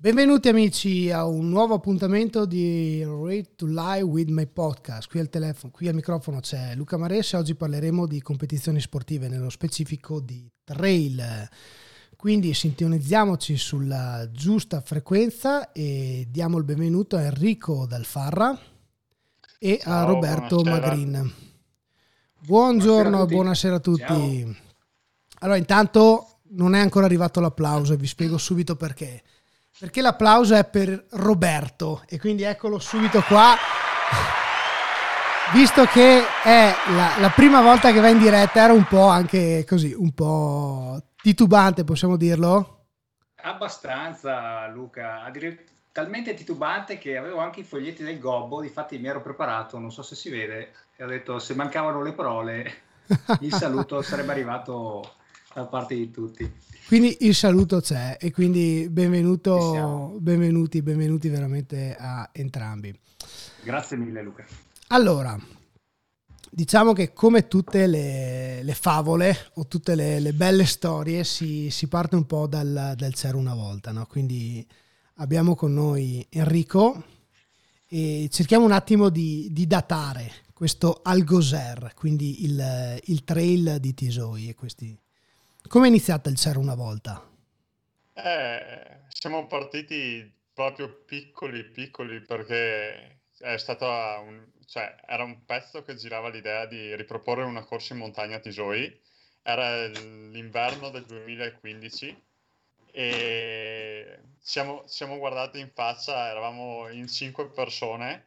Benvenuti amici a un nuovo appuntamento di Rate to Lie with my podcast. Qui al, telefono, qui al microfono c'è Luca Marese. Oggi parleremo di competizioni sportive, nello specifico di trail. Quindi sintonizziamoci sulla giusta frequenza e diamo il benvenuto a Enrico Dalfarra e a Ciao, Roberto buonasera. Magrin. Buongiorno, buonasera a tutti. Buonasera a tutti. Allora, intanto non è ancora arrivato l'applauso e vi spiego subito perché. Perché l'applauso è per Roberto e quindi eccolo subito qua. Visto che è la, la, prima volta che va in diretta, era un po' anche così, un po' titubante, possiamo dirlo? Abbastanza, Luca. Talmente titubante che avevo anche i foglietti del gobbo, difatti mi ero preparato, non so se si vede, e ho detto se mancavano le parole, il saluto sarebbe arrivato da parte di tutti. Quindi il saluto c'è e quindi benvenuto, benvenuti, benvenuti veramente a entrambi. Grazie mille Luca. Allora, diciamo che come tutte le, le favole o tutte le, le belle storie si, si, parte un po' dal, dal c'era una volta, no? Quindi abbiamo con noi Enrico e cerchiamo un attimo di, di datare questo Algozer, quindi il, il trail di Tisoi e questi come è iniziata il C'era una volta? Eh, siamo partiti proprio piccoli, piccoli, perché è stata un, cioè, era un pezzo che girava l'idea di riproporre una corsa in montagna a Tisoi. Era l'inverno del 2015 e siamo, siamo guardati in faccia, eravamo in cinque persone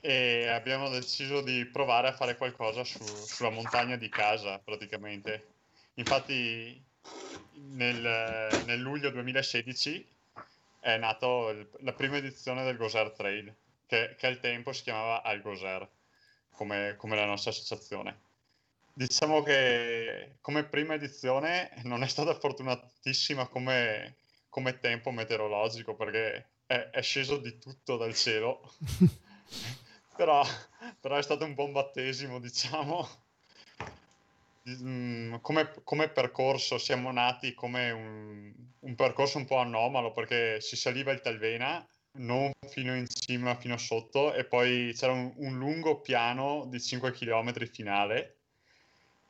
e abbiamo deciso di provare a fare qualcosa su, sulla montagna di casa praticamente. Infatti nel, nel, luglio 2016 è nata la prima edizione del Gozer Trail, che, che al tempo si chiamava Algozer, come, come la nostra associazione. Diciamo che come prima edizione non è stata fortunatissima come, come tempo meteorologico, perché è, è, sceso di tutto dal cielo, però, però è stato un buon battesimo, diciamo Mm, come, come, percorso siamo nati come un, un, percorso un po' anomalo perché si saliva il Talvena non fino in cima, fino sotto e poi c'era un, un lungo piano di 5 km finale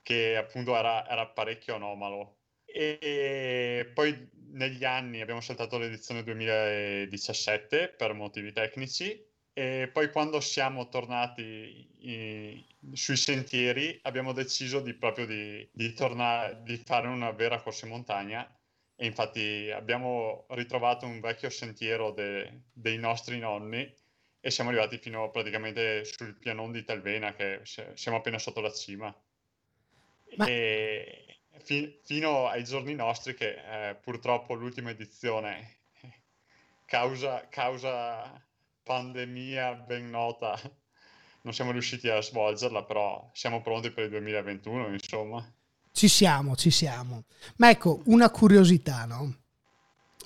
che appunto era, era parecchio anomalo. E, e poi negli anni abbiamo saltato l'edizione 2017 per motivi tecnici e poi quando siamo tornati i, sui sentieri abbiamo deciso di proprio di, di, tornare, di fare una vera corsa in montagna e infatti abbiamo ritrovato un vecchio sentiero de, dei nostri nonni e siamo arrivati fino praticamente sul pianon di Talvena che siamo appena sotto la cima. Ma... E fi, fino ai giorni nostri che eh, purtroppo l'ultima edizione causa, causa pandemia ben nota non siamo riusciti a svolgerla, però siamo pronti per il 2021, insomma. Ci siamo, ci siamo. Ma ecco, una curiosità, no?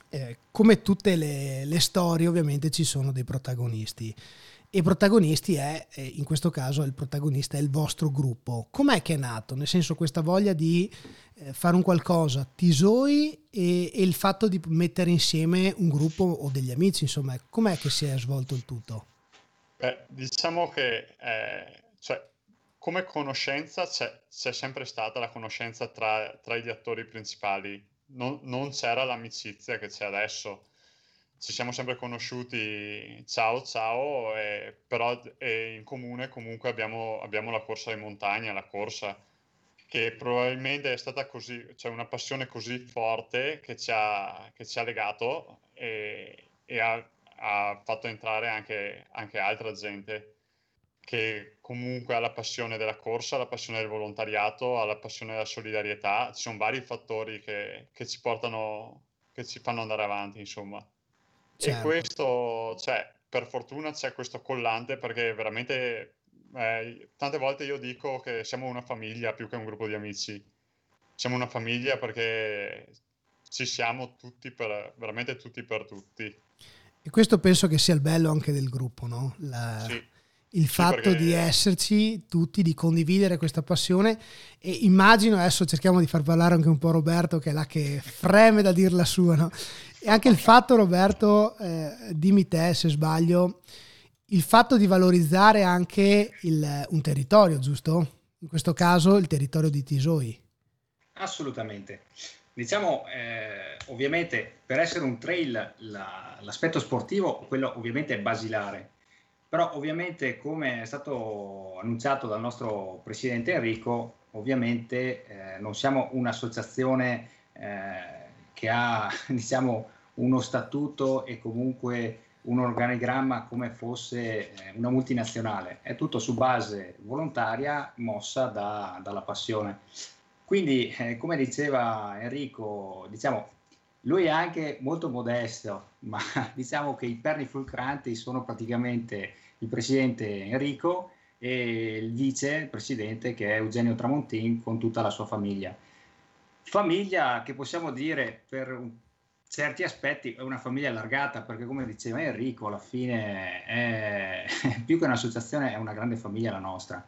Eh, come tutte le, le, storie, ovviamente ci sono dei protagonisti. E protagonisti è, in questo caso, il protagonista è il vostro gruppo. Com'è che è nato? Nel senso, questa voglia di eh, fare un qualcosa, Tisoi e, e, il fatto di mettere insieme un gruppo o degli amici, insomma, com'è che si è svolto il tutto? Beh, diciamo che eh, cioè, come conoscenza c'è, c'è, sempre stata la conoscenza tra, tra gli attori principali, non, non c'era l'amicizia che c'è adesso ci siamo sempre conosciuti ciao ciao, e, però e in comune comunque abbiamo, abbiamo, la corsa in montagna, la corsa che probabilmente è stata così, cioè una passione così forte che ci ha, che ci ha legato e, e ha, ha, fatto entrare anche, anche altra gente che comunque ha la passione della corsa, la passione del volontariato, ha la passione della solidarietà, ci sono vari fattori che, che ci portano, che ci fanno andare avanti, insomma. Certo. E questo, cioè, per fortuna c'è questo collante perché veramente eh, tante volte io dico che siamo una famiglia più che un gruppo di amici. Siamo una famiglia perché ci siamo tutti per, veramente tutti per tutti. E questo penso che sia il bello anche del gruppo, no? La... Sì il fatto perché... di esserci tutti, di condividere questa passione e immagino, adesso cerchiamo di far parlare anche un po' Roberto che è là che freme da dir la sua, no? E anche il fatto, Roberto, eh, dimmi te se sbaglio, il fatto di valorizzare anche il, un territorio, giusto? In questo caso il territorio di Tisoi. Assolutamente. Diciamo, eh, ovviamente, per essere un trail la, l'aspetto sportivo, quello ovviamente è basilare, però ovviamente come è stato annunciato dal nostro presidente Enrico, ovviamente eh, non siamo un'associazione eh, che ha diciamo, uno statuto e comunque un organigramma come fosse eh, una multinazionale, è tutto su base volontaria mossa da, dalla passione. Quindi, eh, come diceva Enrico, diciamo, lui è anche molto modesto, ma diciamo che i perni fulcranti sono praticamente il presidente Enrico e il vice presidente che è Eugenio Tramontin con tutta la sua famiglia. Famiglia che possiamo dire per certi aspetti è una famiglia allargata perché come diceva Enrico alla fine è più che un'associazione è una grande famiglia la nostra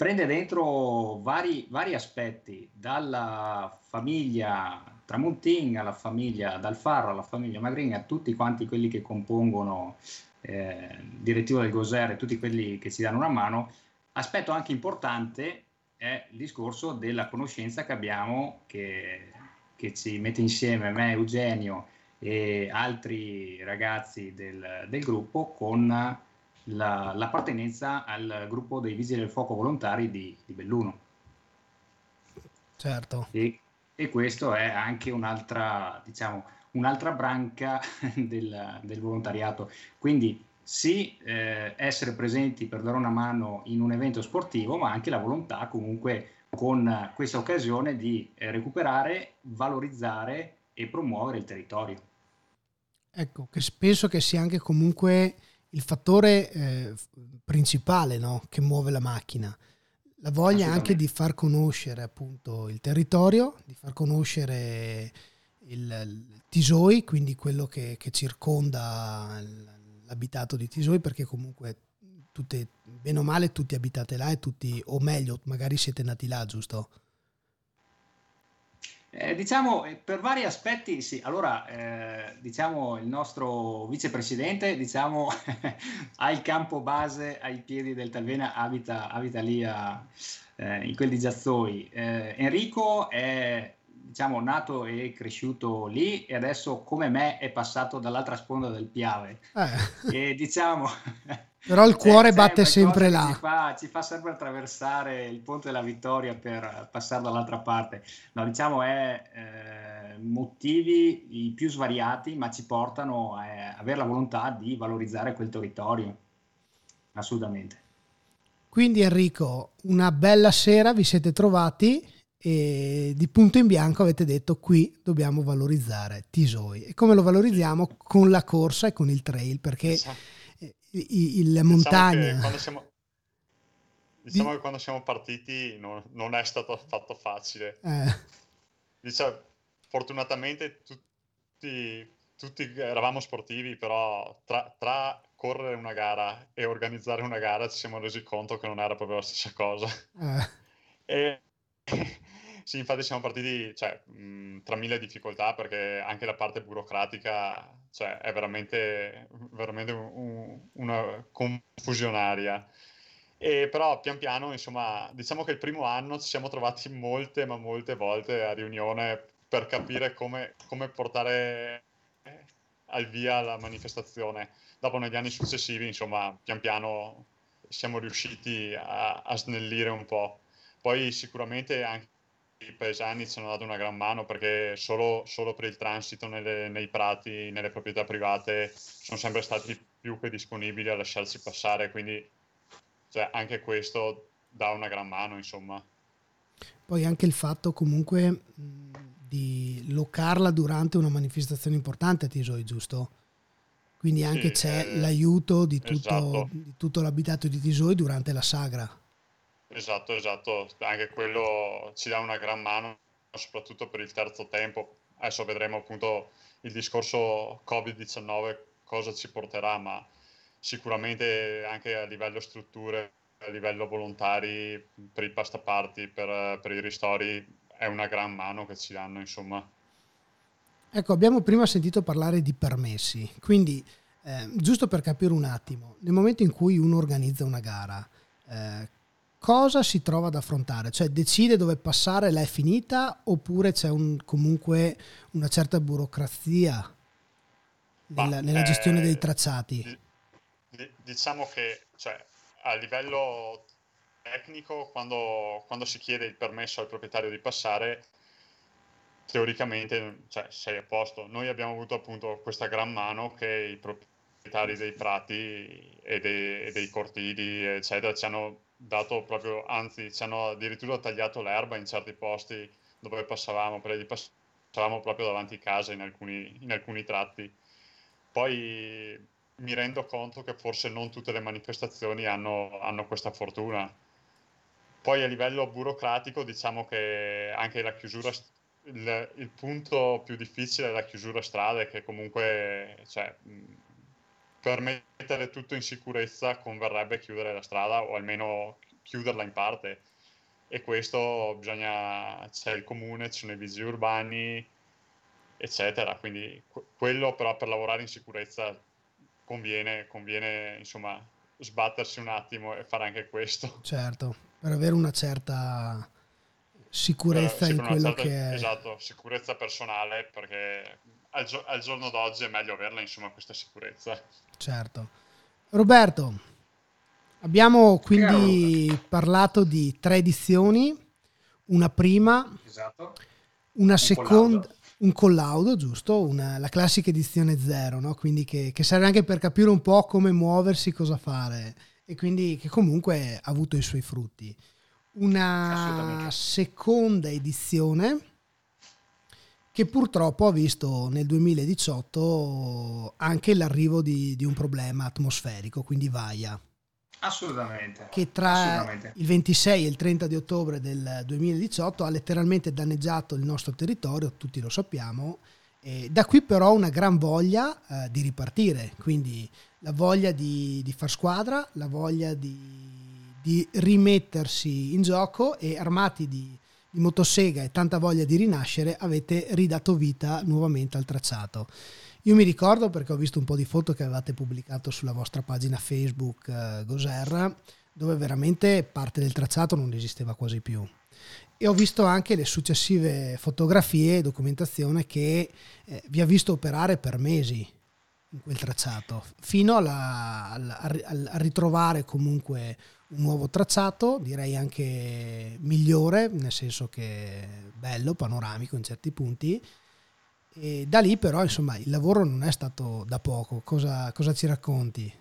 prende dentro vari, vari aspetti, dalla famiglia Tramontin alla famiglia Dalfarro, alla famiglia Magrini, a tutti quanti quelli che compongono eh, direttivo del Goser e tutti quelli che ci danno una mano. Aspetto anche importante è il discorso della conoscenza che abbiamo, che, che ci mette insieme me, Eugenio e altri ragazzi del, del gruppo con la, l'appartenenza al gruppo dei Vigili del Fuoco Volontari di, di Belluno. Certo. E, e, questo è anche un'altra, diciamo, un'altra branca del, del volontariato. Quindi sì, eh, essere presenti per dare una mano in un evento sportivo, ma anche la volontà comunque con questa occasione di eh, recuperare, valorizzare e promuovere il territorio. Ecco, che penso che sia anche comunque il fattore eh, principale no? che muove la macchina. La voglia anche di far conoscere appunto il territorio, di far conoscere il, il Tisoi, quindi quello che, che, circonda l'abitato di Tisoi, perché comunque tutte, bene o male tutti abitate là e tutti, o meglio, magari siete nati là, giusto? Eh, diciamo, eh, per vari aspetti, sì. Allora, eh, diciamo, il nostro vicepresidente, diciamo, ha il campo base ai piedi del Talvena, abita, abita lì a, eh, in quel di Giazzoi. Eh, Enrico è, diciamo, nato e cresciuto lì e adesso, come me, è passato dall'altra sponda del Piave. Eh. E diciamo... Però il cuore batte sempre là. Ci fa, ci fa, sempre attraversare il ponte della vittoria per passare dall'altra parte. No, diciamo è eh, motivi i più svariati, ma ci portano a avere la volontà di valorizzare quel territorio. Assolutamente. Quindi Enrico, una bella sera vi siete trovati e di punto in bianco avete detto qui dobbiamo valorizzare Tisoi. E come lo valorizziamo? Con la corsa e con il trail, perché... Esatto il, la montagna. Diciamo quando siamo, diciamo che quando siamo partiti non, non, è stato affatto facile. Eh. Diciamo, fortunatamente tutti, tutti, eravamo sportivi, però tra, tra, correre una gara e organizzare una gara ci siamo resi conto che non era proprio la stessa cosa. Eh. E sì, infatti siamo partiti cioè, mh, tra mille difficoltà perché anche la parte burocratica cioè, è veramente, veramente un, una confusionaria. E però pian piano, insomma, diciamo che il primo anno ci siamo trovati molte, ma molte volte a riunione per capire come, come portare al via la manifestazione. Dopo negli anni successivi, insomma, pian piano siamo riusciti a, a snellire un po'. Poi sicuramente anche i paesani ci hanno dato una gran mano perché solo, solo per il transito nelle, nei prati, nelle proprietà private, sono sempre stati più che disponibili a lasciarci passare, quindi cioè, anche questo dà una gran mano, insomma. Poi anche il fatto comunque di locarla durante una manifestazione importante a Tisoi, giusto? Quindi anche sì, c'è eh, l'aiuto di tutto, esatto. di tutto l'abitato di Tisoi durante la sagra. Esatto, esatto, anche quello ci dà una gran mano, soprattutto per il terzo tempo. Adesso vedremo appunto il discorso Covid-19 cosa ci porterà, ma sicuramente anche a livello strutture, a livello volontari, per i pastaparti, per, per i ristori, è una gran mano che ci danno, insomma. Ecco, abbiamo prima sentito parlare di permessi, quindi eh, giusto per capire un attimo, nel momento in cui uno organizza una gara, eh, cosa si trova ad affrontare? Cioè decide dove passare, la è finita oppure c'è un, comunque una certa burocrazia nella, nella gestione dei eh, tracciati? Diciamo che cioè, a livello tecnico, quando, quando, si chiede il permesso al proprietario di passare, teoricamente cioè, sei a posto. Noi abbiamo avuto appunto questa gran mano che i proprietari dei prati e dei, e dei cortili, eccetera, ci hanno dato proprio, anzi, ci hanno addirittura tagliato l'erba in certi posti dove passavamo, perché passavamo proprio davanti a casa in alcuni, in alcuni tratti. Poi mi rendo conto che forse non tutte le manifestazioni hanno, hanno questa fortuna. Poi a livello burocratico diciamo che anche la chiusura, il, il punto più difficile è la chiusura strade che comunque cioè, per mettere tutto in sicurezza converrebbe chiudere la strada o almeno chiuderla in parte e questo bisogna, c'è il comune, ci sono i vigili urbani, eccetera, quindi quello però per lavorare in sicurezza conviene, conviene insomma sbattersi un attimo e fare anche questo. Certo, per avere una certa sicurezza eh, in quello certa, che è... Esatto, sicurezza personale perché al, gio- al giorno d'oggi è meglio averla insomma questa sicurezza. Certo. Roberto, abbiamo quindi Chiaro. parlato di tre edizioni, una prima, esatto. una un seconda, collaudo. un collaudo, giusto? Una, la classica edizione zero, no? quindi che, che, serve anche per capire un po' come muoversi, cosa fare e quindi che comunque ha avuto i suoi frutti. Una seconda edizione che purtroppo ha visto nel 2018 anche l'arrivo di, di un problema atmosferico, quindi Vaia. Assolutamente. Che tra Assolutamente. il 26 e il 30 di ottobre del 2018 ha letteralmente danneggiato il nostro territorio, tutti lo sappiamo. Da qui però una gran voglia eh, di ripartire, quindi la voglia di, di far squadra, la voglia di, di rimettersi in gioco e armati di di motosega e tanta voglia di rinascere avete ridato vita nuovamente al tracciato. Io mi ricordo perché ho visto un po' di foto che avevate pubblicato sulla vostra pagina Facebook eh, Goserra, dove veramente parte del tracciato non esisteva quasi più. E ho visto anche le successive fotografie e documentazione che eh, vi ha visto operare per mesi in quel tracciato, fino alla, alla, a, ritrovare comunque un nuovo tracciato, direi anche migliore, nel senso che bello, panoramico in certi punti. E da lì però insomma il lavoro non è stato da poco, cosa, cosa ci racconti?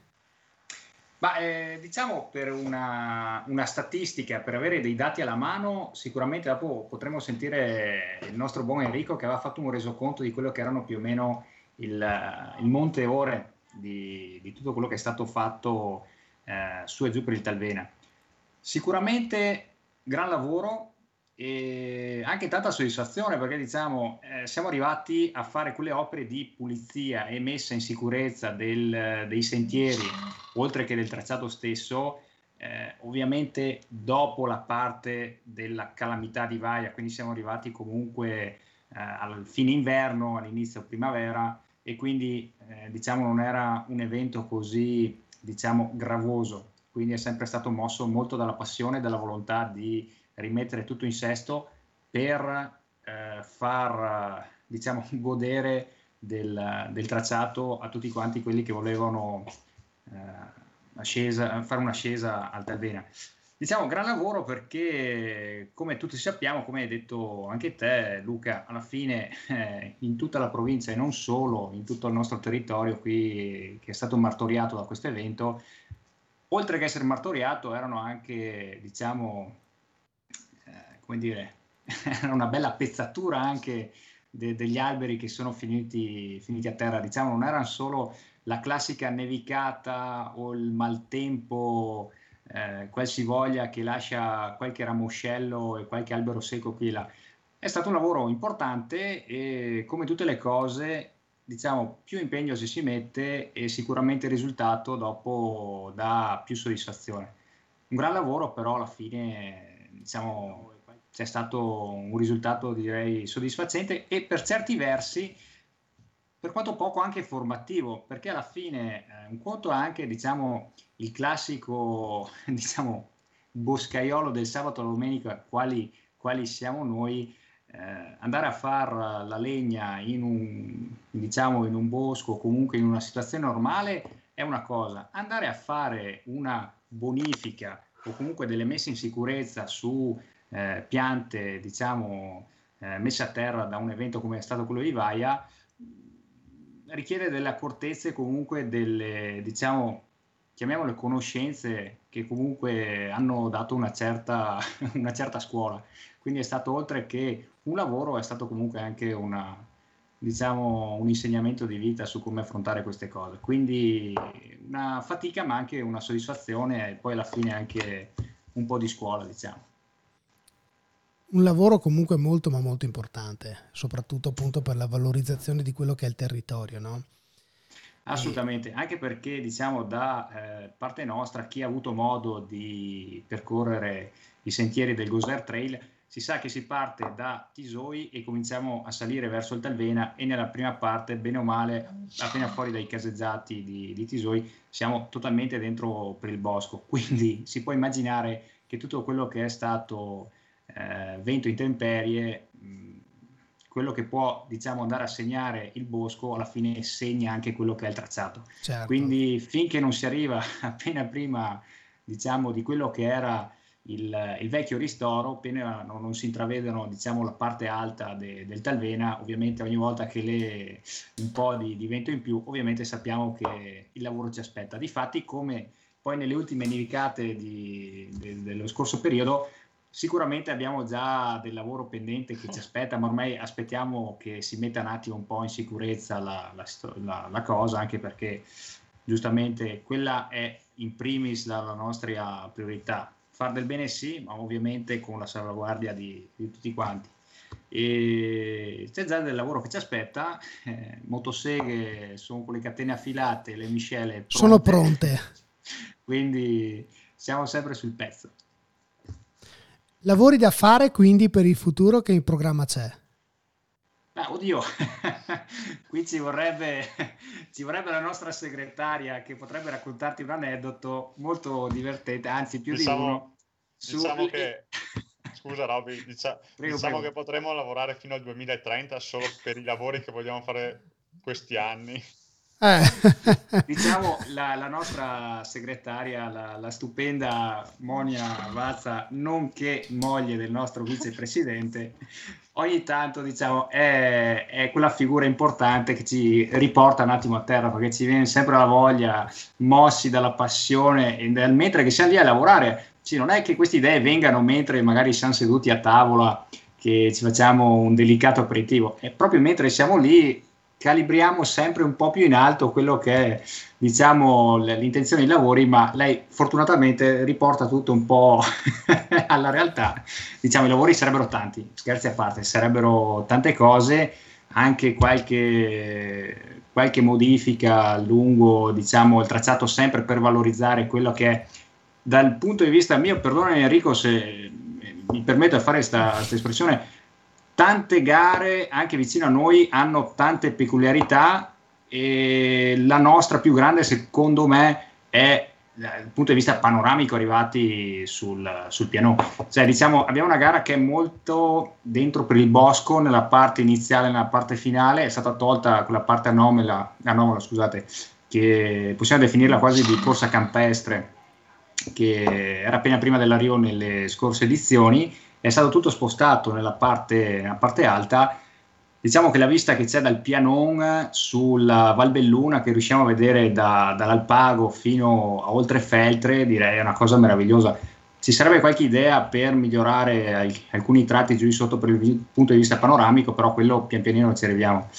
Ma eh, diciamo per una, una, statistica, per avere dei dati alla mano, sicuramente dopo potremo sentire il nostro buon Enrico che aveva fatto un resoconto di quello che erano più o meno il, il monte ore di, di tutto quello che è stato fatto eh, su e giù per il Talvena. Sicuramente gran lavoro e anche tanta soddisfazione perché diciamo eh, siamo arrivati a fare quelle opere di pulizia e messa in sicurezza del, dei sentieri oltre che del tracciato stesso eh, ovviamente dopo la parte della calamità di Vaia quindi siamo arrivati comunque eh, al fine inverno all'inizio primavera e quindi eh, diciamo non era un evento così diciamo, gravoso, quindi è sempre stato mosso molto dalla passione e dalla volontà di rimettere tutto in sesto per eh, far diciamo, godere del, del, tracciato a tutti quanti quelli che volevano eh, ascesa, fare un'ascesa al Talvena. Diciamo gran lavoro perché, come tutti sappiamo, come hai detto anche te, Luca, alla fine eh, in tutta la provincia e non solo, in tutto il nostro territorio qui che è stato martoriato da questo evento, oltre che essere martoriato, erano anche, diciamo, eh, come dire, era una bella pezzatura anche de- degli alberi che sono finiti, finiti a terra. Diciamo, non erano solo la classica nevicata o il maltempo eh, qualsivoglia che lascia qualche ramoscello e qualche albero secco qui e là. È stato un lavoro importante e come tutte le cose, diciamo, più impegno si si mette e sicuramente il risultato dopo dà più soddisfazione. Un gran lavoro, però alla fine, diciamo, c'è stato un risultato direi soddisfacente e per certi versi per quanto poco anche formativo, perché alla fine eh, un conto è anche diciamo, il classico diciamo, boscaiolo del sabato alla domenica, quali, quali siamo noi, eh, andare a fare la legna in un, diciamo, in un bosco comunque in una situazione normale è una cosa, andare a fare una bonifica o comunque delle messe in sicurezza su eh, piante diciamo, eh, messe a terra da un evento come è stato quello di Vaia richiede delle accortezze comunque delle diciamo chiamiamole conoscenze che comunque hanno dato una certa, una certa scuola. Quindi è stato oltre che un lavoro è stato comunque anche una, diciamo, un insegnamento di vita su come affrontare queste cose. Quindi una fatica ma anche una soddisfazione e poi alla fine anche un po' di scuola diciamo. Un lavoro comunque molto ma molto importante, soprattutto appunto per la valorizzazione di quello che è il territorio, no? Assolutamente, anche perché diciamo da eh, parte nostra chi ha avuto modo di percorrere i sentieri del Goser Trail si sa che si parte da Tisoi e cominciamo a salire verso il Talvena e nella prima parte, bene o male, appena fuori dai caseggiati di, di Tisoi, siamo totalmente dentro per il bosco. Quindi si può immaginare che tutto quello che è stato eh, vento intemperie, mh, quello che può diciamo, andare a segnare il bosco alla fine segna anche quello che è il tracciato. Certo. Quindi finché non si arriva appena prima diciamo, di quello che era il, il vecchio ristoro, appena non, non si intravedono diciamo, la parte alta de, del Talvena, ovviamente ogni volta che le un po' di, di, vento in più, ovviamente sappiamo che il lavoro ci aspetta. Difatti come poi nelle ultime nevicate di, de, dello scorso periodo Sicuramente abbiamo già del lavoro pendente che ci aspetta, ma ormai aspettiamo che si metta un attimo un po' in sicurezza la, la, la, la cosa, anche perché giustamente quella è in primis la, la, nostra priorità. Far del bene sì, ma ovviamente con la salvaguardia di, di tutti quanti. E c'è già del lavoro che ci aspetta, eh, motoseghe sono con le catene affilate, le miscele pronte. sono pronte. Quindi siamo sempre sul pezzo. Lavori da fare quindi per il futuro che in programma c'è? Ah, oddio, qui ci vorrebbe, ci vorrebbe, la nostra segretaria che potrebbe raccontarti un aneddoto molto divertente, anzi più diciamo, di uno. Diciamo su... che, scusa Robby, dicia, prego, diciamo prego. che potremo lavorare fino al 2030 solo per i lavori che vogliamo fare questi anni. Eh. diciamo la, la, nostra segretaria, la, la, stupenda Monia Vazza, nonché moglie del nostro vicepresidente, ogni tanto diciamo è, è, quella figura importante che ci riporta un attimo a terra perché ci viene sempre la voglia, mossi dalla passione e dal, mentre che siamo lì a lavorare. Sì, non è che queste idee vengano mentre magari siamo seduti a tavola che ci facciamo un delicato aperitivo, è proprio mentre siamo lì calibriamo sempre un po' più in alto quello che è diciamo l'intenzione dei lavori ma lei fortunatamente riporta tutto un po' alla realtà. Diciamo i lavori sarebbero tanti scherzi a parte sarebbero tante cose anche qualche, qualche modifica lungo diciamo il tracciato sempre per valorizzare quello che è. Dal punto di vista mio perdona Enrico se mi permetto di fare questa espressione tante gare anche vicino a noi hanno tante peculiarità e la nostra più grande secondo me è dal punto di vista panoramico arrivati sul, sul piano. Cioè, diciamo, abbiamo una gara che è molto dentro per il bosco, nella parte iniziale nella parte finale, è stata tolta quella parte anomala, anomala scusate, che possiamo definirla quasi di corsa campestre, che era appena prima dell'arrivo nelle scorse edizioni, è stato tutto spostato nella parte, nella parte alta. Diciamo che la vista che c'è dal Pianon sulla Val Belluna, che riusciamo a vedere da, dall'Alpago fino a oltre Feltre, direi è una cosa meravigliosa. Ci sarebbe qualche idea per migliorare alcuni tratti giù di sotto per il punto di vista panoramico, però quello pian pianino ci arriviamo.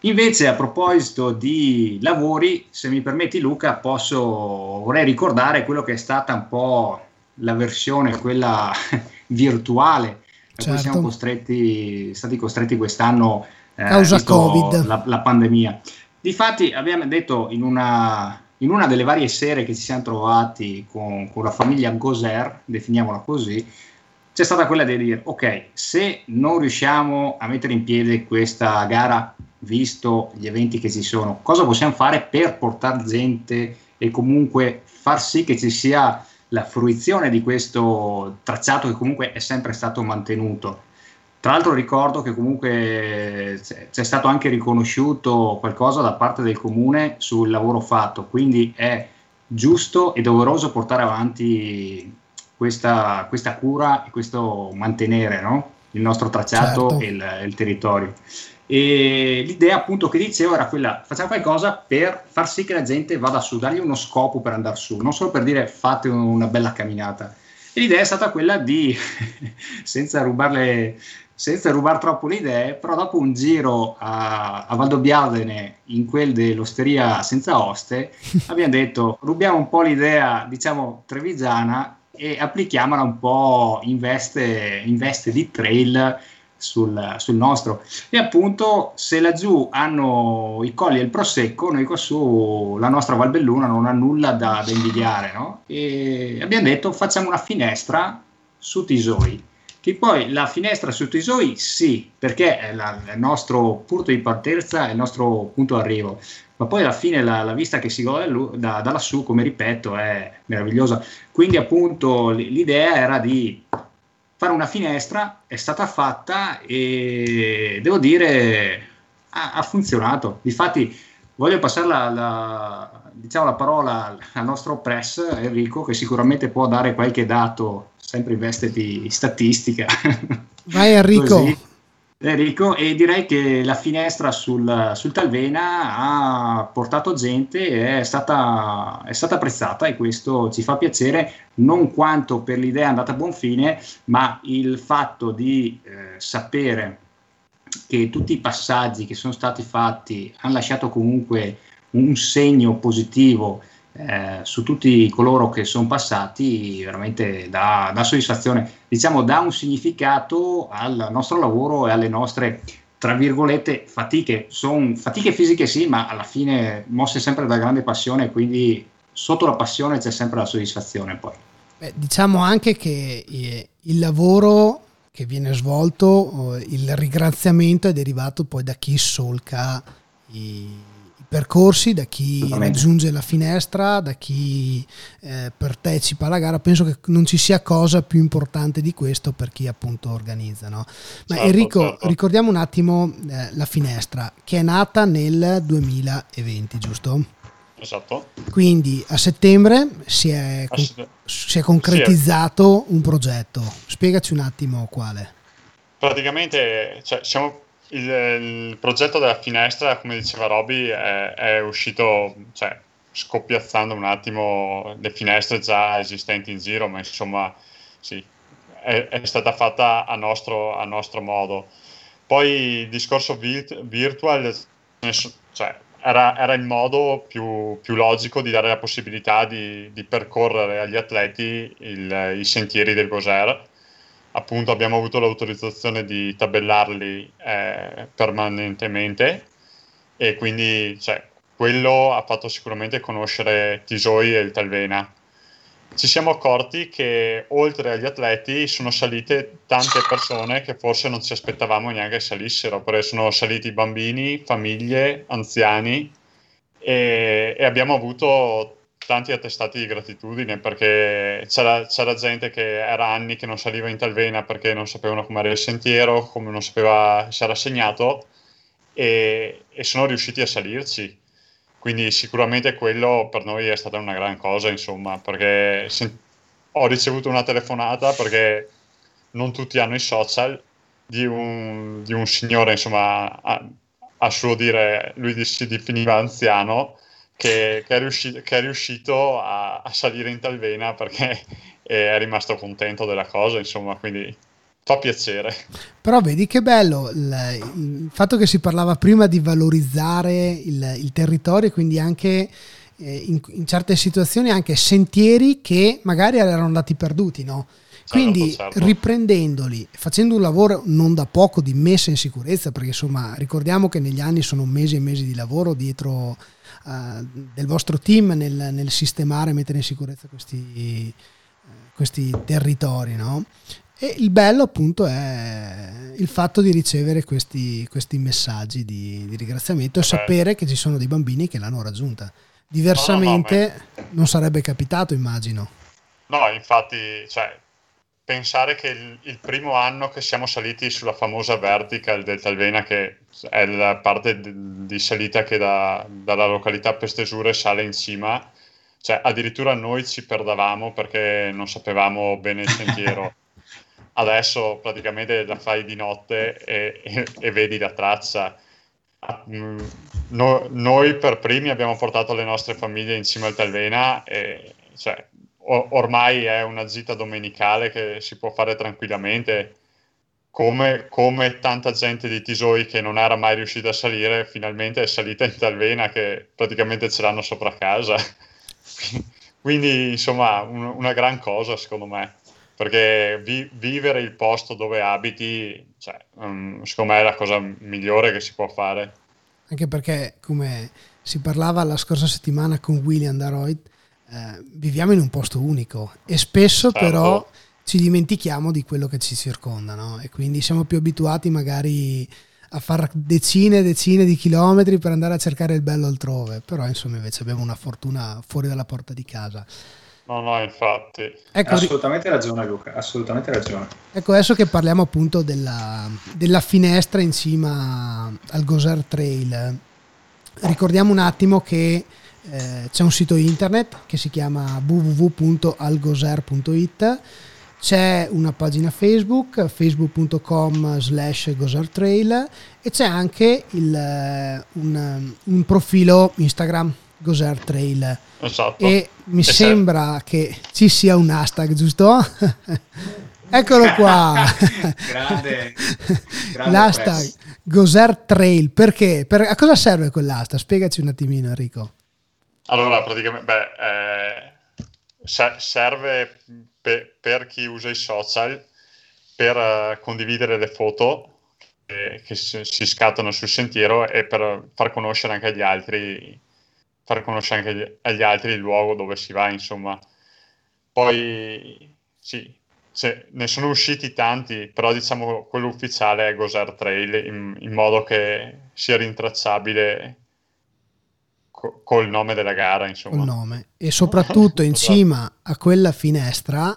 Invece, a proposito di lavori, se mi permetti, Luca, posso, vorrei ricordare quello che è stata un po' la versione, quella virtuale a certo. cui siamo costretti, stati costretti quest'anno eh, causa Covid. La, la, pandemia. Difatti abbiamo detto in una, in una, delle varie sere che ci siamo trovati con, con la famiglia Goser, definiamola così, c'è stata quella di dire ok, se non riusciamo a mettere in piedi questa gara visto gli eventi che ci sono, cosa possiamo fare per portare gente e comunque far sì che ci sia la fruizione di questo tracciato che comunque è sempre stato mantenuto. Tra l'altro ricordo che comunque c'è stato anche riconosciuto qualcosa da parte del comune sul lavoro fatto, quindi è giusto e doveroso portare avanti questa, questa cura e questo mantenere no? il nostro tracciato certo. e il, il territorio. E l'idea appunto che dicevo era quella, facciamo qualcosa per far sì che la gente vada su, dargli uno scopo per andare su, non solo per dire fate una bella camminata. E l'idea è stata quella di, senza rubarle, senza rubare troppo le idee, però dopo un giro a, a Valdobbiadene in quel dell'osteria senza oste, abbiamo detto rubiamo un po' l'idea, diciamo, trevigiana e applichiamola un po' in veste, in veste di trail sul, sul, nostro. E appunto, se laggiù hanno i colli e il prosecco, noi qua su la nostra Valbelluna non ha nulla da, da invidiare, no? E abbiamo detto facciamo una finestra su Tisoi. Che poi la finestra su Tisoi sì, perché è la, il nostro punto di partenza, è il nostro punto d'arrivo, ma poi alla fine la, la vista che si gode da, da lassù, come ripeto, è meravigliosa. Quindi appunto l'idea era di fare una finestra, è stata fatta e devo dire ha, ha funzionato. Difatti voglio passare la, la, diciamo, la parola al nostro press Enrico che sicuramente può dare qualche dato sempre in veste di statistica. Vai Enrico. Così. Enrico, e direi che la finestra sul, sul Talvena ha portato gente è stata, è stata, apprezzata e questo ci fa piacere non quanto per l'idea andata a buon fine, ma il fatto di eh, sapere che tutti i passaggi che sono stati fatti hanno lasciato comunque un segno positivo eh, su tutti coloro che sono passati veramente dà, dà soddisfazione, diciamo dà un significato al nostro lavoro e alle nostre tra virgolette fatiche, sono fatiche fisiche sì, ma alla fine mosse sempre da grande passione, quindi sotto la passione c'è sempre la soddisfazione poi. Beh, diciamo anche che eh, il lavoro che viene svolto, il ringraziamento è derivato poi da chi solca i percorsi, da chi raggiunge la finestra, da chi eh, partecipa alla gara. Penso che non ci sia cosa più importante di questo per chi appunto organizza. No? Ma certo, Enrico, certo. ricordiamo un attimo eh, la finestra che è nata nel 2020, giusto? Esatto. Quindi a settembre si è, con- si è concretizzato sì. un progetto. Spiegaci un attimo quale. Praticamente cioè, siamo il, il, progetto della finestra, come diceva Roby, è, è, uscito, cioè, scoppiazzando un attimo le finestre già esistenti in giro, ma insomma, sì, è, è stata fatta a nostro, a nostro, modo. Poi il discorso virt- virtual, cioè, era, era, il modo più, più, logico di dare la possibilità di, di percorrere agli atleti il, i sentieri del Goser appunto abbiamo avuto l'autorizzazione di tabellarli eh, permanentemente. E quindi cioè, quello ha fatto sicuramente conoscere Tisoi e il Talvena. Ci siamo accorti che oltre agli atleti sono salite tante persone che forse non ci aspettavamo neanche salissero, perché sono saliti bambini, famiglie, anziani. E, e abbiamo avuto tanti attestati di gratitudine perché c'era, c'era, gente che era anni che non saliva in Talvena perché non sapevano com'era il sentiero, come non sapeva se era segnato e, e sono riusciti a salirci. Quindi sicuramente quello per noi è stata una gran cosa, insomma, perché se, ho ricevuto una telefonata perché non tutti hanno i social di un, di un signore, insomma, a, a suo dire, lui si definiva anziano, che, che, è, riuscito, che è riuscito a, a, salire in Talvena perché è rimasto contento della cosa, insomma, quindi fa piacere. Però vedi che bello il, il fatto che si parlava prima di valorizzare il, il territorio, quindi anche eh, in, in, certe situazioni anche sentieri che magari erano andati perduti, no? Quindi certo, certo. riprendendoli, facendo un lavoro non da poco di messa in sicurezza, perché insomma ricordiamo che negli anni sono mesi e mesi di lavoro dietro uh, del vostro team nel, nel, sistemare e mettere in sicurezza questi, uh, questi territori, no? E il bello appunto è il fatto di ricevere questi, questi messaggi di, di ringraziamento e sapere che ci sono dei bambini che l'hanno raggiunta. Diversamente no, no, no, non sarebbe capitato, immagino. No, infatti, cioè, pensare che il, il, primo anno che siamo saliti sulla famosa vertical del Talvena, che è la parte di, di salita che da, dalla località Pestesure sale in cima, cioè addirittura noi ci perdavamo perché non sapevamo bene il sentiero. Adesso praticamente la fai di notte e, e, e vedi la traccia. Mm, no, noi per primi abbiamo portato le nostre famiglie in cima al Talvena e cioè, ormai è una gita domenicale che si può fare tranquillamente. Come, come, tanta gente di Tisoi che non era mai riuscita a salire, finalmente è salita in Talvena che praticamente ce l'hanno sopra casa. Quindi, insomma, un, una gran cosa secondo me, perché vi, vivere il posto dove abiti, cioè, um, secondo me è la cosa migliore che si può fare. Anche perché, come si parlava la scorsa settimana con William Daroit, eh, viviamo in un posto unico e spesso certo. però ci dimentichiamo di quello che ci circonda no? e quindi siamo più abituati magari a fare decine e decine di chilometri per andare a cercare il bello altrove però insomma invece abbiamo una fortuna fuori dalla porta di casa No, no, infatti. Ecco, assolutamente ragione Luca, assolutamente ragione. Ecco, adesso che parliamo appunto della, della finestra in cima al Gozer Trail, ricordiamo un attimo che eh, c'è un sito internet che si chiama www.algoser.it c'è una pagina Facebook facebook.com slash gosertrail e c'è anche il, eh, un, un, profilo Instagram gosertrail esatto. e mi e sembra che ci sia un hashtag giusto? eccolo qua grande, grande l'hashtag gosertrail perché? Per, a cosa serve quell'hashtag? spiegaci un attimino Enrico allora, praticamente, beh, eh, serve pe- per chi usa i social per uh, condividere le foto che, che si, scattano sul sentiero e per far conoscere anche agli altri, far conoscere anche agli, altri il luogo dove si va, insomma. Poi, sì, cioè, ne sono usciti tanti, però diciamo quello ufficiale è Gozer Trail in, in modo che sia rintracciabile col nome della gara, insomma. Col nome. E soprattutto in esatto. cima a quella finestra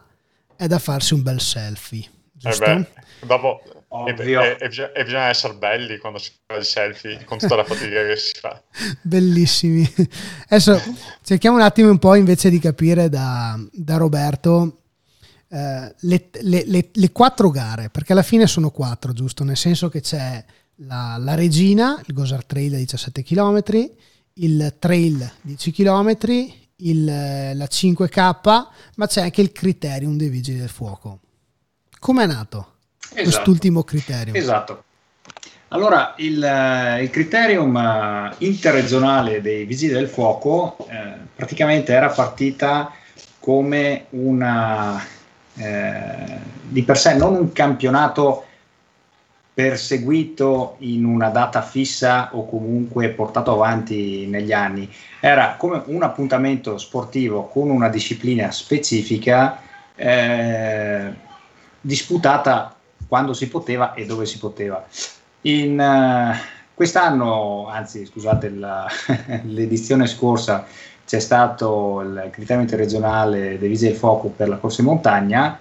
è da farsi un bel selfie, giusto? Eh beh, dopo e, e, e, e, bisogna essere belli quando si fa il selfie con tutta la fatica che si fa. Bellissimi. Adesso cerchiamo un attimo un po' invece di capire da, da Roberto eh, le, le, le, le, quattro gare, perché alla fine sono quattro, giusto? Nel senso che c'è la, la Regina, il Gosar Trail da 17 km, il trail 10 km, il, la 5K, ma c'è anche il criterium dei vigili del fuoco. Come è nato esatto. quest'ultimo criterium? Esatto. Allora, il, il criterium eh, interregionale dei vigili del fuoco eh, praticamente era partita come una, eh, di per sé non un campionato perseguito in una data fissa o comunque portato avanti negli anni. Era come un appuntamento sportivo con una disciplina specifica eh, disputata quando si poteva e dove si poteva. In, uh, quest'anno, anzi scusate, la, l'edizione scorsa c'è stato il criterio interregionale Vigili del Fuoco per la corsa in montagna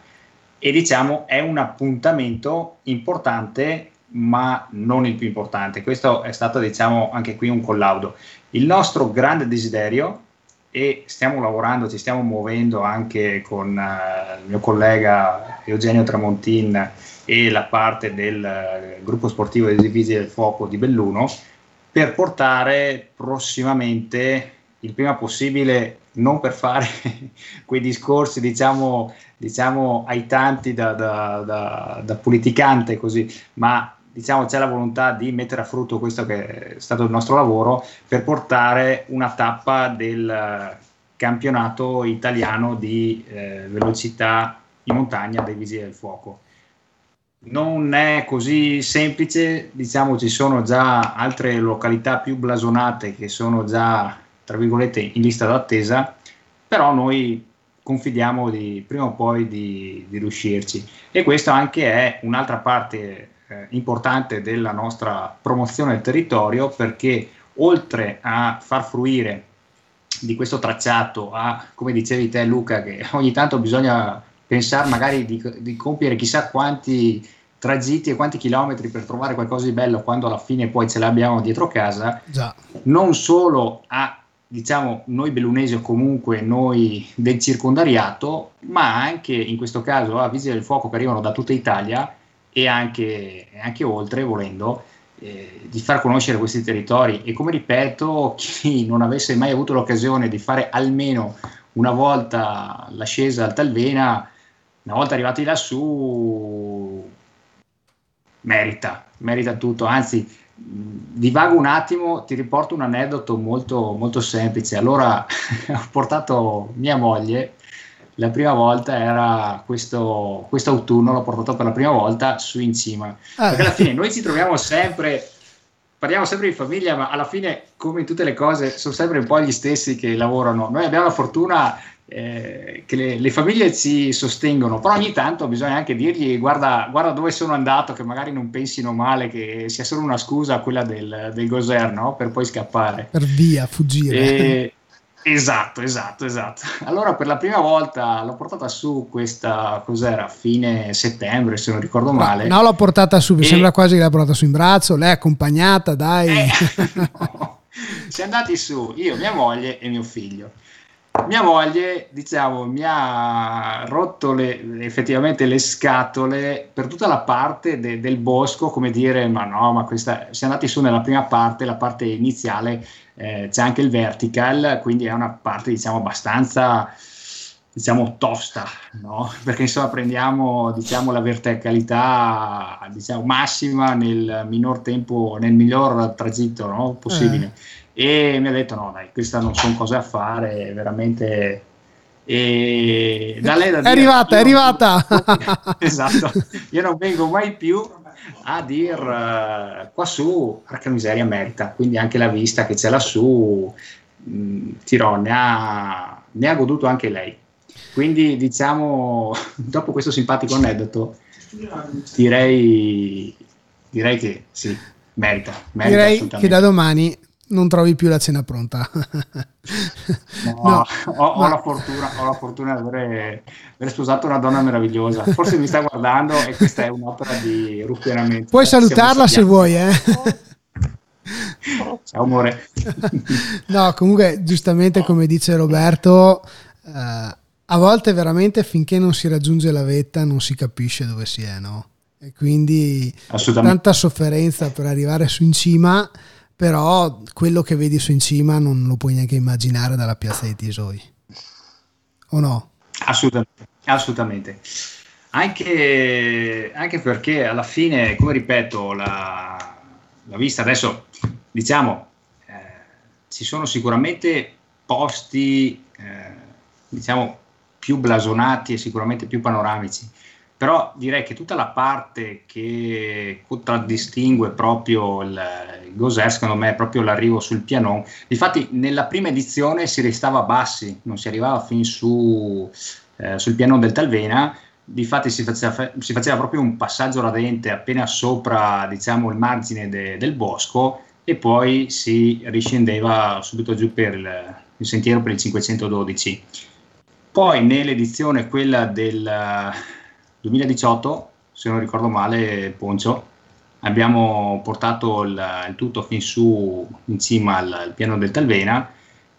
e diciamo è un appuntamento importante ma non il più importante. Questo è stato diciamo anche qui un collaudo. Il nostro grande desiderio e stiamo lavorando, ci stiamo muovendo anche con uh, il mio collega Eugenio Tramontin e la parte del uh, gruppo sportivo dei Divisi del Fuoco di Belluno per portare prossimamente il prima possibile non per fare quei discorsi diciamo, diciamo ai tanti da, da, da, da, politicante così, ma diciamo c'è la volontà di mettere a frutto questo che è stato il nostro lavoro per portare una tappa del campionato italiano di eh, velocità in montagna dei vigili del fuoco. Non è così semplice, diciamo ci sono già altre località più blasonate che sono già tra virgolette in lista d'attesa, però noi confidiamo di, prima o poi di, di riuscirci. E questa anche è un'altra parte eh, importante della nostra promozione del territorio perché oltre a far fruire di questo tracciato a, come dicevi te Luca, che ogni tanto bisogna pensare magari di, di compiere chissà quanti tragitti e quanti chilometri per trovare qualcosa di bello quando alla fine poi ce l'abbiamo dietro casa, Già. non solo a diciamo noi bellunesi o comunque noi del circondariato, ma anche in questo caso a Vigili del Fuoco che arrivano da tutta Italia e anche, anche oltre volendo, eh, di far conoscere questi territori. E come ripeto, chi non avesse mai avuto l'occasione di fare almeno una volta l'ascesa al Talvena, una volta arrivati lassù, merita, merita tutto, anzi divago un attimo, ti riporto un aneddoto molto, molto semplice. Allora ho portato mia moglie, la prima volta era questo autunno, l'ho portato per la prima volta su in cima. Ah. Perché alla fine noi ci troviamo sempre, parliamo sempre di famiglia, ma alla fine, come in tutte le cose, sono sempre un po' gli stessi che lavorano. Noi abbiamo la fortuna eh, che le, le, famiglie ci sostengono, però ogni tanto bisogna anche dirgli guarda, guarda, dove sono andato, che magari non pensino male, che sia solo una scusa quella del, del Gozer, no? per poi scappare. Per via, fuggire. E, esatto, esatto, esatto. Allora per la prima volta l'ho portata su questa, cos'era, fine settembre se non ricordo male. No, l'ho portata su, mi e... sembra quasi che l'ha portata su in braccio, lei è accompagnata, dai. Eh, no. Siamo andati su, io, mia moglie e mio figlio mia moglie, diciamo, mi ha rotto le, effettivamente le scatole per tutta la parte de, del bosco, come dire, ma no, ma questa, siamo andati su nella prima parte, la parte iniziale, eh, c'è anche il vertical, quindi è una parte, diciamo, abbastanza, diciamo, tosta, no? Perché insomma prendiamo, diciamo, la verticalità, diciamo, massima nel minor tempo, nel miglior tragitto, no? Possibile. Eh e mi ha detto no dai queste non sono cose a fare veramente. E da lei da è arrivata è arrivata. esatto. Io non vengo mai più a dir uh, qua su arca miseria merita. Quindi anche la vista che c'è lassù mh, mm, Tiro ne ha, ne ha goduto anche lei. Quindi diciamo dopo questo simpatico aneddoto direi direi che sì merita, merita direi che da domani non trovi più la cena pronta. no, no, ho, ho, la fortuna, ho, la fortuna, di avere, aver sposato una donna meravigliosa. Forse mi sta guardando e questa è un'opera di ruffianamento. Puoi salutarla se vuoi, eh. Ciao amore. no, comunque giustamente come dice Roberto, eh, a volte veramente finché non si raggiunge la vetta non si capisce dove si è, no? E quindi tanta sofferenza per arrivare su in cima però quello che vedi su in cima non lo puoi neanche immaginare dalla piazza dei Tisoi. O no? Assolutamente. assolutamente. Anche, anche, perché alla fine, come ripeto, la, la vista adesso, diciamo, eh, ci sono sicuramente posti, eh, diciamo, più blasonati e sicuramente più panoramici però direi che tutta la parte che contraddistingue proprio il, il Goser, secondo me, è proprio l'arrivo sul pianon. Infatti, nella prima edizione si restava bassi, non si arrivava fin su, eh, sul piano del Talvena. Difatti, si faceva, si faceva proprio un passaggio radente appena sopra diciamo, il margine de, del bosco e poi si riscendeva subito giù per il, il sentiero per il 512. Poi, nell'edizione quella del 2018, se non ricordo male, Poncio, abbiamo portato il, il tutto fin su in cima al, al, piano del Talvena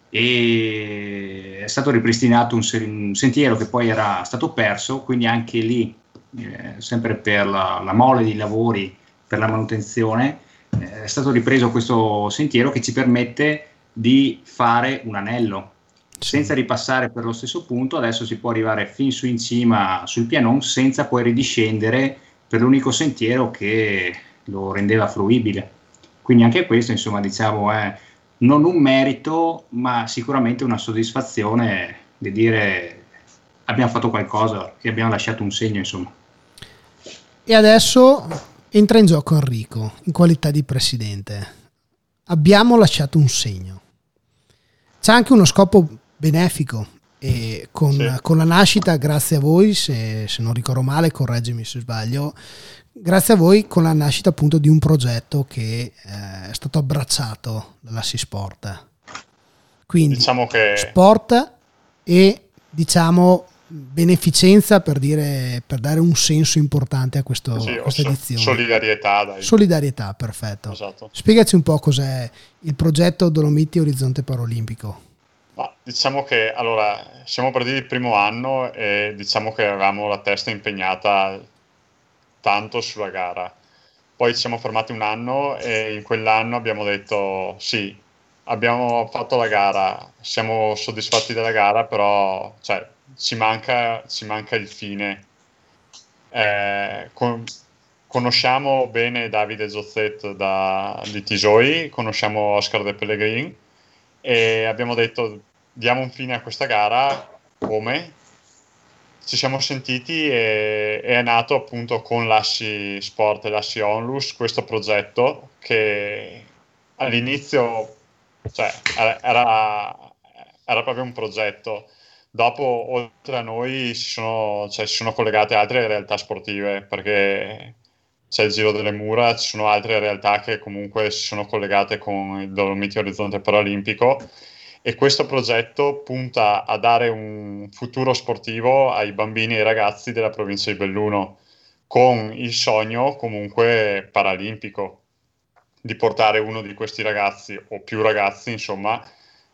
e è stato ripristinato un, un, sentiero che poi era stato perso, quindi anche lì, eh, sempre per la, la, mole di lavori, per la manutenzione, eh, è stato ripreso questo sentiero che ci permette di fare un anello senza ripassare per lo stesso punto, adesso si può arrivare fin su in cima sul pianon senza poi ridiscendere per l'unico sentiero che lo rendeva fruibile. Quindi anche questo, insomma, diciamo, è non un merito, ma sicuramente una soddisfazione di dire abbiamo fatto qualcosa e abbiamo lasciato un segno, insomma. E adesso entra in gioco Enrico, in qualità di presidente. Abbiamo lasciato un segno. C'è anche uno scopo benefico E con, sì. con, la nascita, grazie a voi, se, se, non ricordo male, correggimi se sbaglio, grazie a voi con la nascita appunto di un progetto che eh, è stato abbracciato dalla Sport. Quindi diciamo che... sport e diciamo beneficenza per, dire, per dare un senso importante a, questo, sì, questa edizione. Solidarietà, dai. Solidarietà, perfetto. Esatto. Spiegaci un po' cos'è il progetto Dolomiti Orizzonte Paralimpico. Ma diciamo che allora siamo partiti il primo anno e diciamo che avevamo la testa impegnata tanto sulla gara. Poi ci siamo fermati un anno e in quell'anno abbiamo detto sì, abbiamo fatto la gara, siamo soddisfatti della gara, però cioè, ci, manca, ci manca il fine. Eh, con, conosciamo bene Davide Zozzet da, di Tisoi, conosciamo Oscar De Pellegrin e abbiamo detto diamo un fine a questa gara come? Ci siamo sentiti e, e è nato appunto con l'Assi Sport e l'Assi Onlus questo progetto che all'inizio cioè, era, era proprio un progetto. Dopo oltre a noi si sono, cioè, si sono collegate altre realtà sportive perché c'è il Giro delle Mura, ci sono altre realtà che comunque si sono collegate con il Dolomiti Orizzonte Paralimpico e questo progetto punta a dare un futuro sportivo ai bambini e ai ragazzi della provincia di Belluno con il sogno comunque paralimpico di portare uno di questi ragazzi o più ragazzi insomma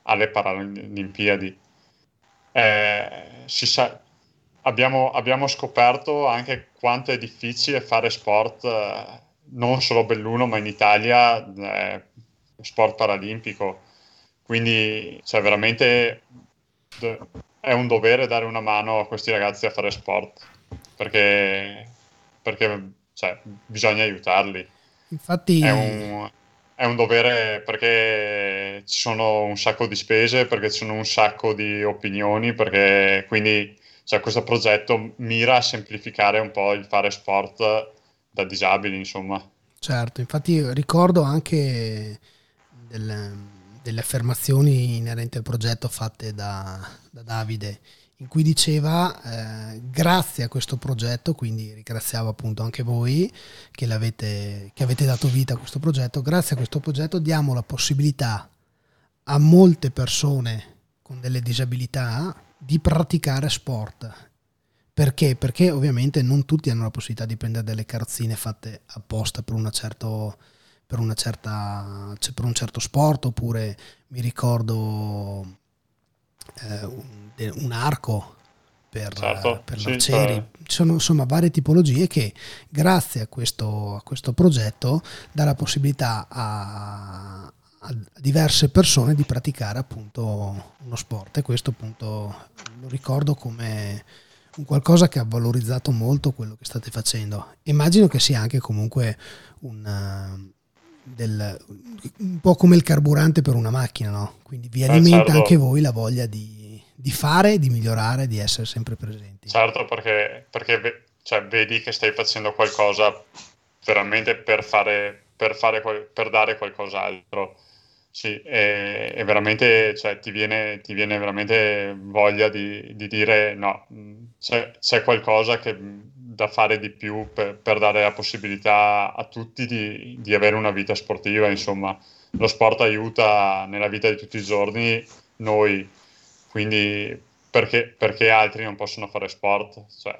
alle Paralimpiadi. Eh, sa- abbiamo, abbiamo, scoperto anche quanto è difficile fare sport, eh, non solo Belluno, ma in Italia, eh, sport paralimpico. Quindi, cioè, veramente è un dovere dare una mano a questi ragazzi a fare sport, perché, perché cioè, bisogna aiutarli. Infatti... È un, è un dovere perché ci sono un sacco di spese, perché ci sono un sacco di opinioni, perché quindi cioè, questo progetto mira a semplificare un po' il fare sport da disabili, insomma. Certo, infatti ricordo anche del, delle affermazioni inerenti al progetto fatte da, da Davide, in cui diceva eh, grazie a questo progetto, quindi ringraziavo appunto anche voi che, che avete dato vita a questo progetto, grazie a questo progetto diamo la possibilità a molte persone con delle disabilità di praticare sport. Perché? Perché ovviamente non tutti hanno la possibilità di prendere delle carrozzine fatte apposta per, una certo, per, una certa, cioè per un certo sport, oppure mi ricordo eh, un, un, arco per, certo, per sì, l'arcieri. Cioè... Ci sono insomma varie tipologie che grazie a questo, a questo progetto dà la possibilità a, a diverse persone di praticare appunto uno sport e questo appunto lo ricordo come un qualcosa che ha valorizzato molto quello che state facendo. Immagino che sia anche comunque un, del, un po' come il carburante per una macchina, no? Quindi vi eh, alimenta certo. anche voi la voglia di, di, fare, di migliorare, di essere sempre presenti. Certo, perché, perché cioè, vedi che stai facendo qualcosa veramente per, fare, per, fare, per dare qualcos'altro sì, e, e veramente cioè, ti, viene, ti, viene, veramente voglia di, di dire no, c'è, c'è, qualcosa che, da fare di più per, per, dare la possibilità a tutti di, di, avere una vita sportiva, insomma. Lo sport aiuta nella vita di tutti i giorni noi, quindi perché, perché altri non possono fare sport? Cioè,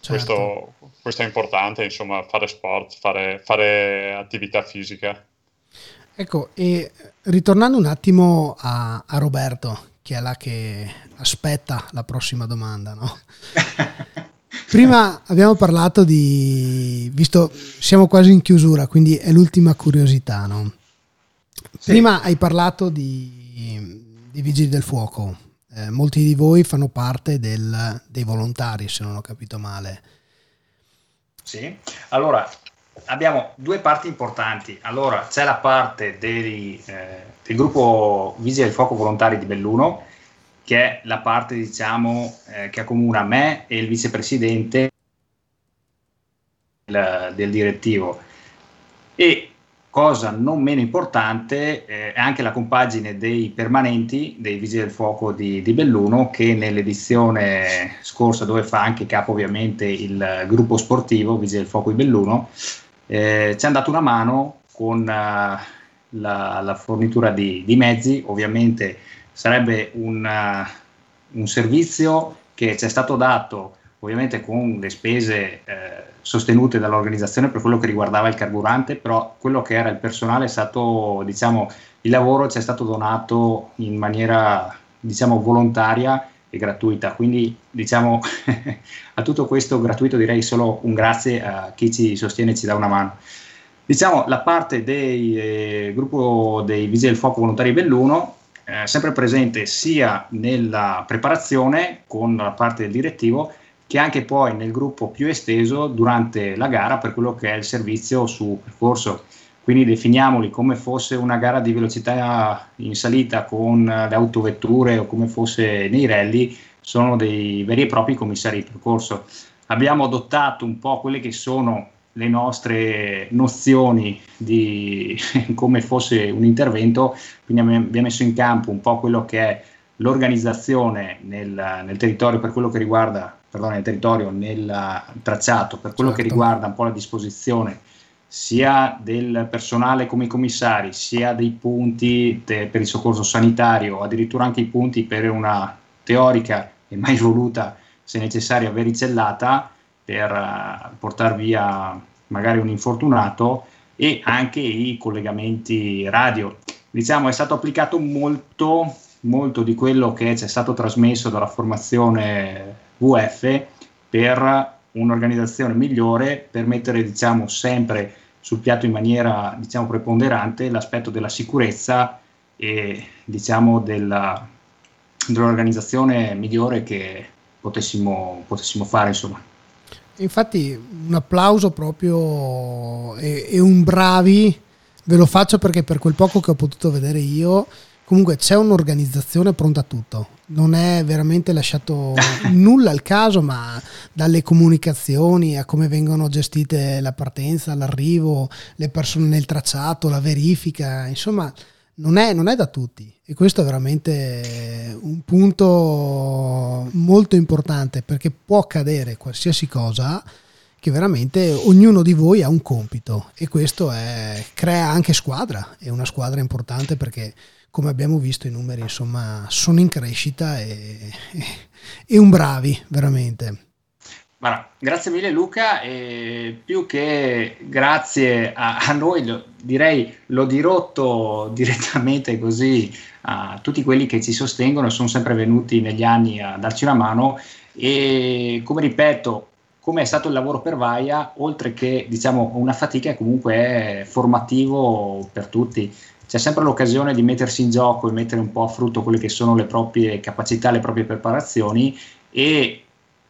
certo. questo, questo, è importante, insomma, fare sport, fare, fare attività fisica. Ecco, e ritornando un attimo a, a, Roberto, che è là che aspetta la prossima domanda, no? Prima abbiamo parlato di, visto siamo quasi in chiusura, quindi è l'ultima curiosità, no? Sì. Prima hai parlato di, di Vigili del Fuoco, eh, molti di voi fanno parte del, dei volontari, se non ho capito male. Sì, allora abbiamo due parti importanti. Allora, c'è la parte dei, eh, del gruppo Vigili del Fuoco Volontari di Belluno, che è la parte, diciamo, eh, che accomuna me e il vicepresidente del, del direttivo. E cosa non meno importante eh, è anche la compagine dei permanenti dei Vigili del Fuoco di, di, Belluno che nell'edizione scorsa dove fa anche capo ovviamente il gruppo sportivo Vigili del Fuoco di Belluno eh, ci hanno dato una mano con uh, la, la, fornitura di, di, mezzi. Ovviamente sarebbe un, uh, un servizio che ci è stato dato ovviamente con le spese eh, sostenute dall'organizzazione per quello che riguardava il carburante, però quello che era il personale è stato, diciamo, il lavoro ci è stato donato in maniera, diciamo, volontaria e gratuita. Quindi, diciamo, a tutto questo gratuito direi solo un grazie a chi ci sostiene e ci dà una mano. Diciamo, la parte del eh, gruppo dei Vigili del Fuoco Volontari Belluno eh, sempre presente sia nella preparazione con la parte del direttivo che anche poi nel gruppo più esteso durante la gara per quello che è il servizio su percorso. Quindi definiamoli come fosse una gara di velocità in salita con le autovetture o come fosse nei rally, sono dei veri e propri commissari di percorso. Abbiamo adottato un po' quelle che sono le nostre nozioni di come fosse un intervento, quindi abbiamo messo in campo un po' quello che è l'organizzazione nel, nel territorio per quello che riguarda perdone, nel territorio, nel tracciato, per quello certo. che riguarda un po' la disposizione sia del personale come i commissari, sia dei punti te, per il soccorso sanitario, addirittura anche i punti per una teorica e mai voluta, se necessaria, vericellata per uh, portare via magari un infortunato e anche i collegamenti radio. Diciamo è stato applicato molto, molto di quello che ci è stato trasmesso dalla formazione VF per un'organizzazione migliore, per mettere diciamo, sempre sul piatto in maniera diciamo, preponderante l'aspetto della sicurezza e diciamo, della, dell'organizzazione migliore che potessimo, potessimo fare. Insomma. Infatti un applauso proprio e, e un bravi ve lo faccio perché per quel poco che ho potuto vedere io comunque c'è un'organizzazione pronta a tutto. Non è veramente lasciato nulla al caso, ma dalle comunicazioni a come vengono gestite la partenza, l'arrivo, le persone nel tracciato, la verifica, insomma, non è, non è da tutti. E questo è veramente un punto molto importante perché può accadere qualsiasi cosa che veramente ognuno di voi ha un compito. E questo è, crea anche squadra, è una squadra importante perché come abbiamo visto i numeri insomma sono in crescita e, e un bravi veramente. Guarda, grazie mille Luca e più che grazie a, a noi lo, direi l'ho dirotto direttamente così a tutti quelli che ci sostengono sono sempre venuti negli anni a darci una mano e come ripeto come è stato il lavoro per Vaia oltre che diciamo una fatica comunque è formativo per tutti c'è sempre l'occasione di mettersi in gioco e mettere un po' a frutto quelle che sono le proprie capacità, le proprie preparazioni e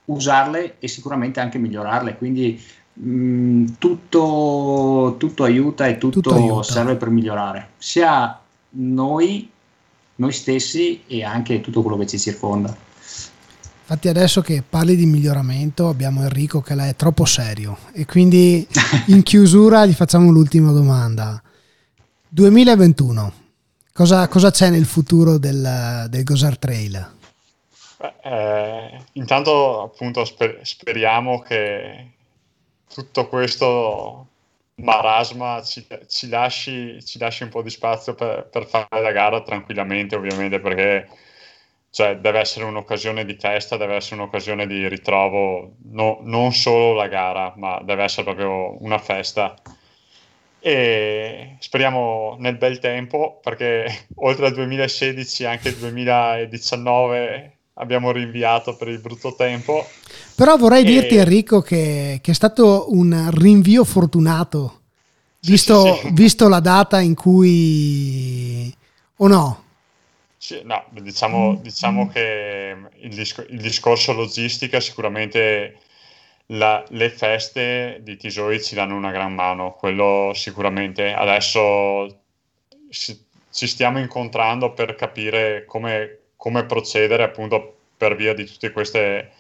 usarle e sicuramente anche migliorarle. Quindi mh, mm, tutto, tutto, aiuta e tutto, tutto aiuta. serve per migliorare, sia noi, noi stessi e anche tutto quello che ci circonda. Infatti adesso che parli di miglioramento abbiamo Enrico che è troppo serio e quindi in chiusura gli facciamo l'ultima domanda. 2021, cosa, cosa c'è nel futuro del, del Gosar Trail? Eh, intanto appunto sper- speriamo che tutto questo marasma ci, ci, lasci, ci, lasci, un po' di spazio per, per, fare la gara tranquillamente ovviamente perché cioè, deve essere un'occasione di festa, deve essere un'occasione di ritrovo, no, non solo la gara ma deve essere proprio una festa e speriamo nel bel tempo perché oltre al 2016 anche il 2019 abbiamo rinviato per il brutto tempo. Però vorrei e... dirti Enrico che, che, è stato un rinvio fortunato, visto, sì, sì, sì. visto la data in cui... o no? no, diciamo, diciamo che il, discor- il discorso logistica sicuramente la, le feste di Tisoi ci danno una gran mano, quello sicuramente. Adesso ci, ci stiamo incontrando per capire come, come, procedere appunto per via di tutte queste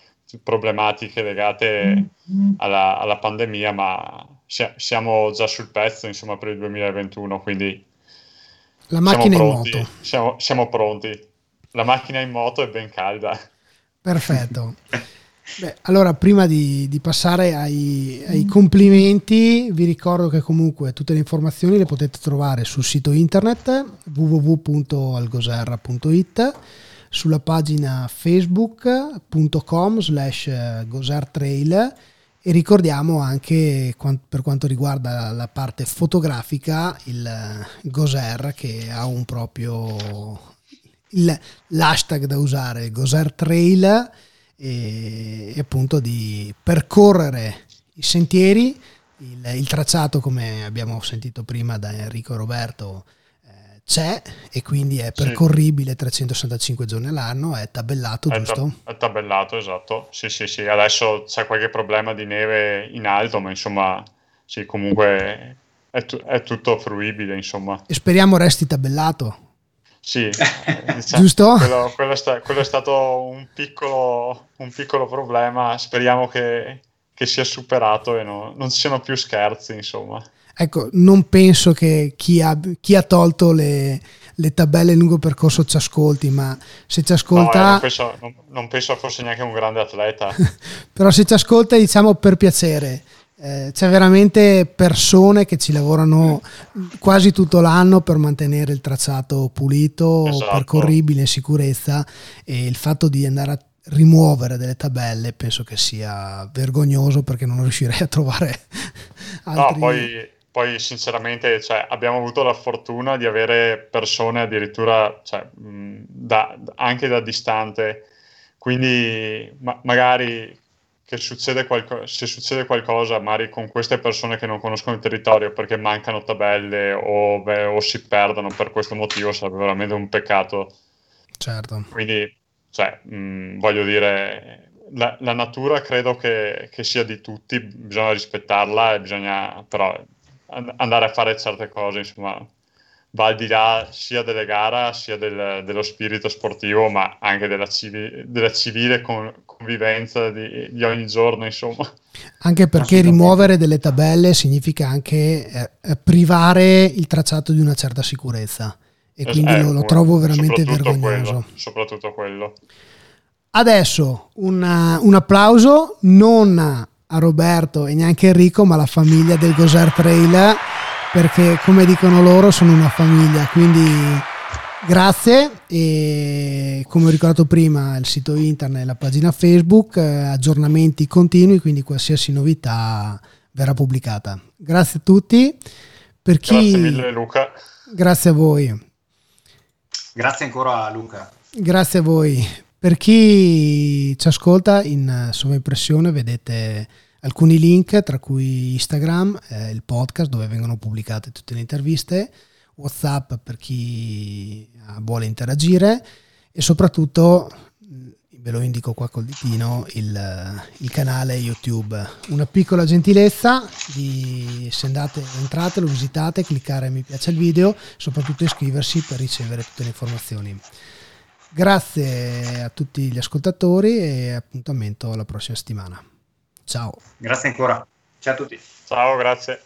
problematiche legate mm-hmm. alla, alla pandemia, ma siamo già sul pezzo insomma, per il 2021, quindi la macchina siamo pronti, in moto. Siamo, siamo pronti. La macchina in moto è ben calda. Perfetto. Beh, allora, prima di, di passare ai, ai, complimenti, vi ricordo che comunque tutte le informazioni le potete trovare sul sito internet www.algoserra.it, sulla pagina facebook.com slash gosertrail e ricordiamo anche per quanto riguarda la parte fotografica il Goser che ha un proprio il, l'hashtag da usare Goser Trail e, e appunto di percorrere i sentieri, il, il, tracciato come abbiamo sentito prima da Enrico e Roberto eh, c'è e quindi è percorribile sì. 365 giorni all'anno, è tabellato, è giusto? Ta- è tabellato, esatto. Sì, sì, sì. Adesso c'è qualche problema di neve in alto, ma insomma, sì, comunque è, t- è tutto fruibile, insomma. E speriamo resti tabellato. Sì, diciamo, giusto? Quello, quello, è sta, quello, è stato un piccolo, un piccolo problema. Speriamo che, che, sia superato e no, non ci siano più scherzi, insomma. Ecco, non penso che chi ha, chi ha tolto le, le, tabelle lungo percorso ci ascolti, ma se ci ascolta... No, non, penso, non, non penso fosse neanche un grande atleta. Però se ci ascolta diciamo per piacere eh, c'è veramente persone che ci lavorano quasi tutto l'anno per mantenere il tracciato pulito, esatto. percorribile in sicurezza e il fatto di andare a rimuovere delle tabelle penso che sia vergognoso perché non riuscirei a trovare altri... No, poi, poi sinceramente cioè, abbiamo avuto la fortuna di avere persone addirittura cioè, da, anche da distante, quindi ma- magari che succede qualco- se succede qualcosa magari con queste persone che non conoscono il territorio perché mancano tabelle o, beh, o si perdono per questo motivo sarebbe veramente un peccato. Certo. Quindi, cioè, mh, voglio dire, la, la natura credo che, che, sia di tutti, bisogna rispettarla e bisogna però andare a fare certe cose, insomma, va al di là sia delle gare sia del, dello spirito sportivo, ma anche della, civi, della civile con, convivenza di, di, ogni giorno, insomma. Anche perché rimuovere delle tabelle significa anche eh, privare il tracciato di una certa sicurezza e quindi eh, lo, lo, trovo veramente soprattutto vergognoso. Quello, soprattutto quello. Adesso un, un applauso non a Roberto e neanche Enrico, ma alla famiglia del Goser Trail perché come dicono loro sono una famiglia, quindi grazie e come ho ricordato prima il sito internet e la pagina Facebook, eh, aggiornamenti continui, quindi qualsiasi novità verrà pubblicata. Grazie a tutti. Per chi... Grazie mille Luca. Grazie a voi. Grazie ancora a Luca. Grazie a voi. Per chi ci ascolta in sovraimpressione vedete alcuni link, tra cui Instagram, eh, il podcast dove vengono pubblicate tutte le interviste, WhatsApp per chi eh, vuole interagire e soprattutto, mm, ve lo indico qua col ditino, il, il canale YouTube. Una piccola gentilezza di se andate, entrate, lo visitate, cliccare mi piace il video, soprattutto iscriversi per ricevere tutte le informazioni. Grazie a tutti gli ascoltatori e appuntamento alla prossima settimana. Ciao. Grazie ancora. Ciao a tutti. Ciao, grazie.